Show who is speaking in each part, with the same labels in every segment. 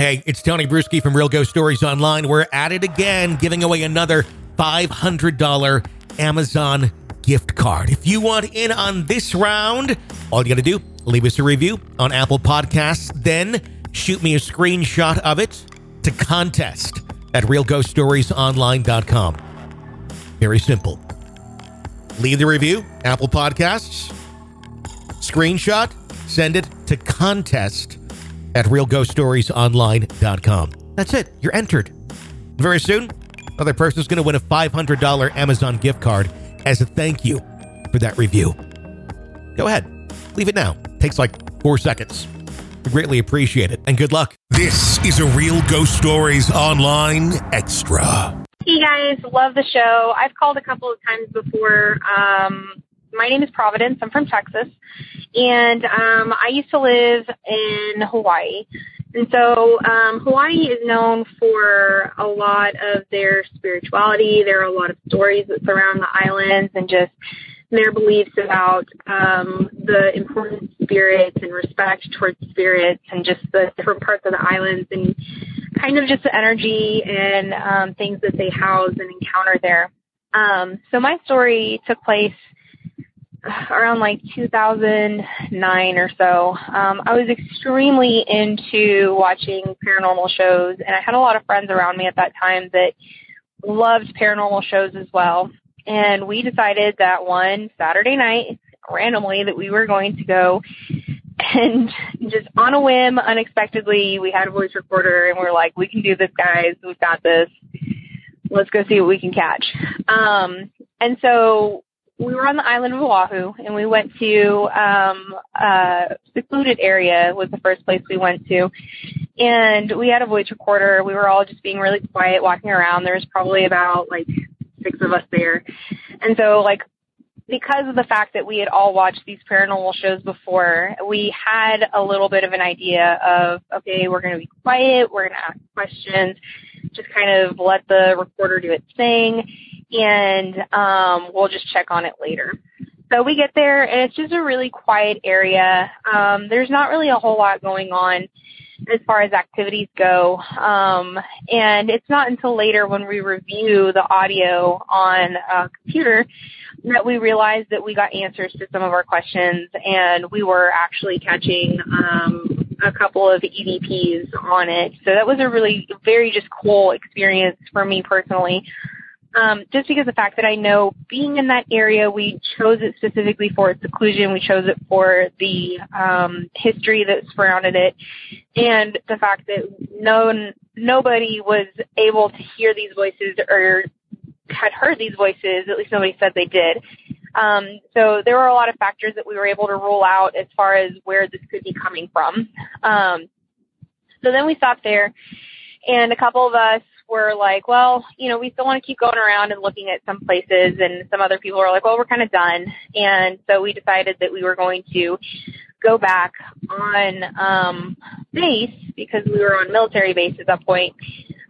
Speaker 1: Hey, it's Tony Brueski from Real Ghost Stories Online. We're at it again, giving away another $500 Amazon gift card. If you want in on this round, all you got to do, leave us a review on Apple Podcasts, then shoot me a screenshot of it to contest at realghoststoriesonline.com. Very simple. Leave the review, Apple Podcasts, screenshot, send it to contest at realghoststoriesonline.com. That's it. You're entered. Very soon, another person's going to win a $500 Amazon gift card as a thank you for that review. Go ahead. Leave it now. Takes like four seconds. We greatly appreciate it. And good luck.
Speaker 2: This is a Real Ghost Stories Online Extra.
Speaker 3: Hey guys, love the show. I've called a couple of times before. Um, my name is Providence. I'm from Texas, and um, I used to live in Hawaii. And so um, Hawaii is known for a lot of their spirituality. There are a lot of stories that surround the islands and just their beliefs about um, the important spirits and respect towards spirits and just the different parts of the islands and kind of just the energy and um, things that they house and encounter there. Um, so my story took place around like 2009 or so. Um, I was extremely into watching paranormal shows, and I had a lot of friends around me at that time that loved paranormal shows as well. And we decided that one Saturday night, randomly, that we were going to go and just on a whim, unexpectedly, we had a voice recorder and we are like, we can do this, guys. We've got this. Let's go see what we can catch. Um, and so we were on the island of Oahu and we went to um a secluded area was the first place we went to. And we had a voice recorder. We were all just being really quiet walking around. There was probably about like six of us there. And so like because of the fact that we had all watched these paranormal shows before, we had a little bit of an idea of, okay, we're going to be quiet, we're going to ask questions, just kind of let the recorder do its thing, and um, we'll just check on it later. So we get there, and it's just a really quiet area. Um, there's not really a whole lot going on as far as activities go. Um, and it's not until later when we review the audio on a computer that we realized that we got answers to some of our questions, and we were actually catching um, a couple of EVPs on it. So that was a really very just cool experience for me personally um, just because the fact that I know being in that area, we chose it specifically for its seclusion. We chose it for the um, history that surrounded it, and the fact that no nobody was able to hear these voices or had heard these voices. At least nobody said they did. Um, so there were a lot of factors that we were able to rule out as far as where this could be coming from. Um, so then we stopped there, and a couple of us were like, well, you know, we still want to keep going around and looking at some places. And some other people were like, well, we're kind of done. And so we decided that we were going to go back on um, base because we were on military base at that point.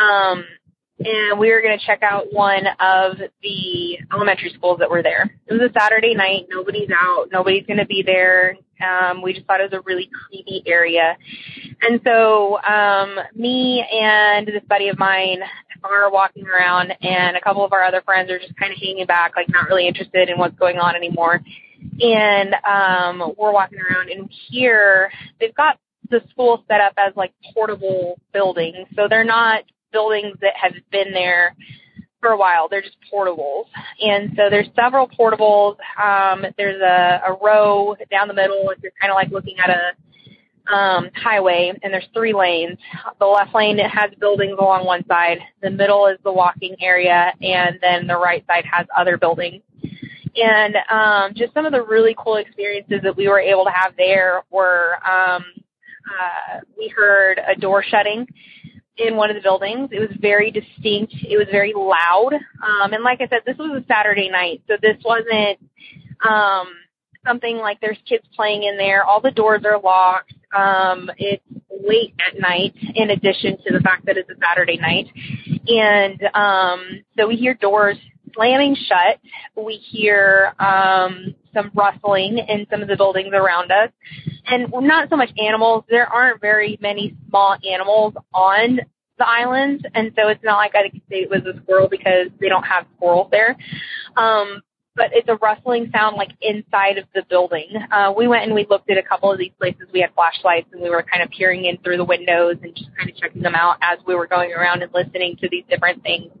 Speaker 3: Um, and we were going to check out one of the elementary schools that were there. It was a Saturday night. Nobody's out. Nobody's going to be there. Um, we just thought it was a really creepy area. And so, um, me and this buddy of mine are walking around and a couple of our other friends are just kind of hanging back, like not really interested in what's going on anymore. And, um, we're walking around and here they've got the school set up as like portable buildings. So they're not buildings that have been there for a while. They're just portables. And so there's several portables. Um, there's a, a row down the middle if you're kind of like looking at a um, highway, and there's three lanes. The left lane has buildings along one side. The middle is the walking area, and then the right side has other buildings. And um, just some of the really cool experiences that we were able to have there were um, uh, we heard a door shutting in one of the buildings. It was very distinct. It was very loud. Um, and like I said, this was a Saturday night, so this wasn't um, something like there's kids playing in there. All the doors are locked. Um, it's late at night, in addition to the fact that it's a Saturday night, and um, so we hear doors slamming shut. We hear um, some rustling in some of the buildings around us. And not so much animals. There aren't very many small animals on the island, and so it's not like I could say it was a squirrel because they don't have squirrels there. Um, but it's a rustling sound like inside of the building. Uh, we went and we looked at a couple of these places. We had flashlights and we were kind of peering in through the windows and just kind of checking them out as we were going around and listening to these different things.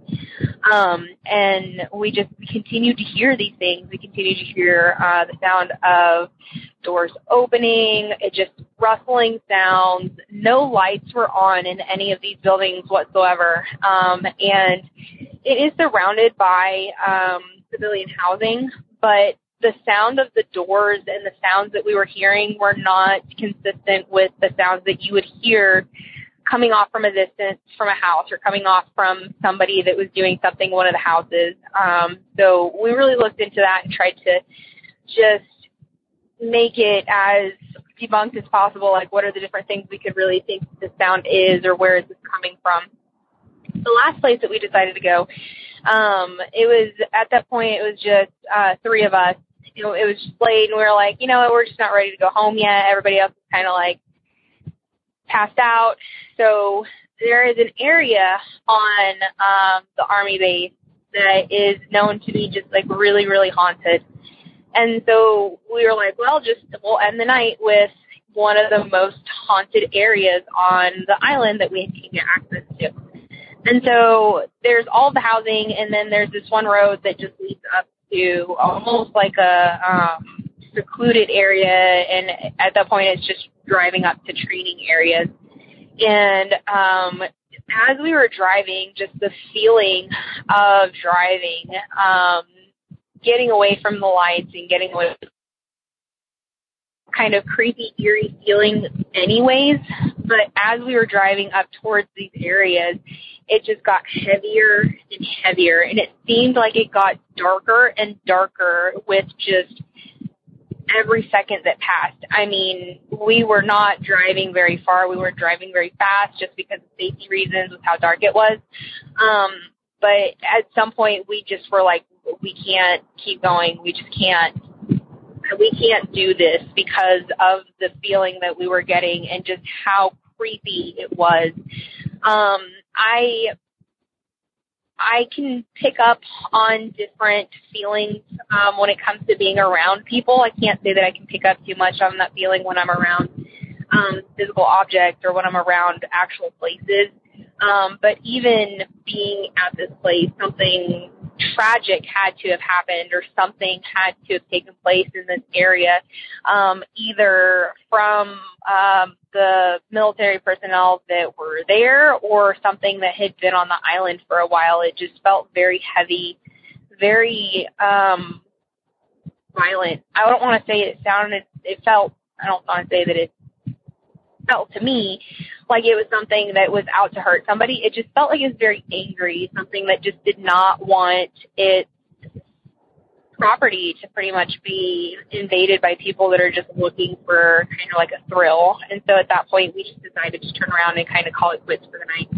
Speaker 3: Um, and we just we continued to hear these things. We continued to hear uh, the sound of doors opening, it just rustling sounds. No lights were on in any of these buildings whatsoever. Um, and it is surrounded by um, civilian housing, but the sound of the doors and the sounds that we were hearing were not consistent with the sounds that you would hear coming off from a distance from a house or coming off from somebody that was doing something in one of the houses. Um, so we really looked into that and tried to just make it as debunked as possible. Like, what are the different things we could really think the sound is, or where is this coming from? The last place that we decided to go um, it was at that point it was just uh, three of us. You know, it was just late, and we were like, you know, we're just not ready to go home yet. Everybody else is kind of like passed out. So there is an area on um, the army base that is known to be just like really, really haunted. And so we were like, well, just we'll end the night with one of the most haunted areas on the island that we can get access to. And so there's all the housing, and then there's this one road that just leads up to almost like a um, secluded area. And at that point, it's just driving up to training areas. And um, as we were driving, just the feeling of driving, um, getting away from the lights and getting away from kind of creepy, eerie feeling anyways. But as we were driving up towards these areas, it just got heavier and heavier. And it seemed like it got darker and darker with just every second that passed. I mean, we were not driving very far. We weren't driving very fast just because of safety reasons with how dark it was. Um, but at some point we just were like, we can't keep going. We just can't we can't do this because of the feeling that we were getting and just how creepy it was. Um, I I can pick up on different feelings um, when it comes to being around people. I can't say that I can pick up too much on that feeling when I'm around um, physical objects or when I'm around actual places. Um, but even being at this place, something tragic had to have happened or something had to have taken place in this area, um, either from um, the military personnel that were there or something that had been on the island for a while. It just felt very heavy, very um, violent. I don't want to say it sounded, it felt, I don't want to say that it felt to me like it was something that was out to hurt somebody. It just felt like it was very angry, something that just did not want its property to pretty much be invaded by people that are just looking for kind of like a thrill. And so at that point, we just decided to turn around and kind of call it quits for the night.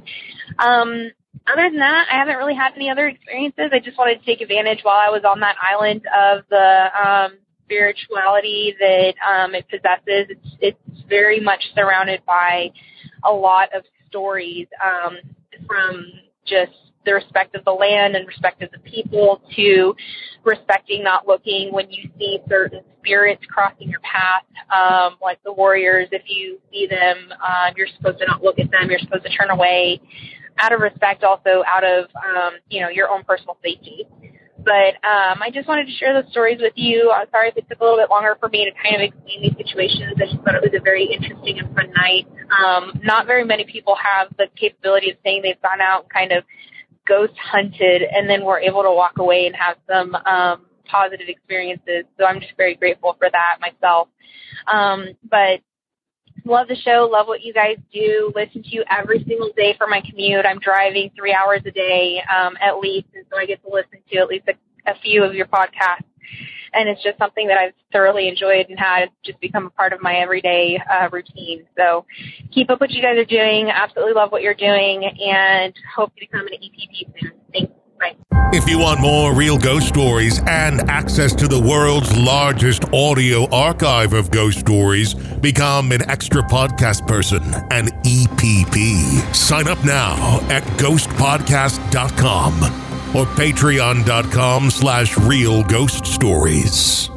Speaker 3: Um, other than that, I haven't really had any other experiences. I just wanted to take advantage while I was on that island of the um, spirituality that um, it possesses. It's, it's very much surrounded by a lot of stories um, from just the respect of the land and respect of the people to respecting not looking when you see certain spirits crossing your path, um, like the warriors. If you see them, um, you're supposed to not look at them. You're supposed to turn away out of respect, also out of um, you know your own personal safety. But um, I just wanted to share those stories with you. I'm sorry if it took a little bit longer for me to kind of explain these situations. I just thought it was a very interesting and fun night. Um, not very many people have the capability of saying they've gone out and kind of ghost hunted and then were able to walk away and have some um, positive experiences. So I'm just very grateful for that myself. Um, but love the show, love what you guys do, listen to you every single day for my commute. I'm driving three hours a day um, at least, so I get to listen to at least a, a few of your podcasts. And it's just something that I've thoroughly enjoyed and had just become a part of my everyday uh, routine. So keep up what you guys are doing. Absolutely love what you're doing and hope to become an EPP soon. Thanks. Bye.
Speaker 1: If you want more real ghost stories and access to the world's largest audio archive of ghost stories, become an extra podcast person, an EPP. Sign up now at ghostpodcast.com or patreon.com slash real ghost stories.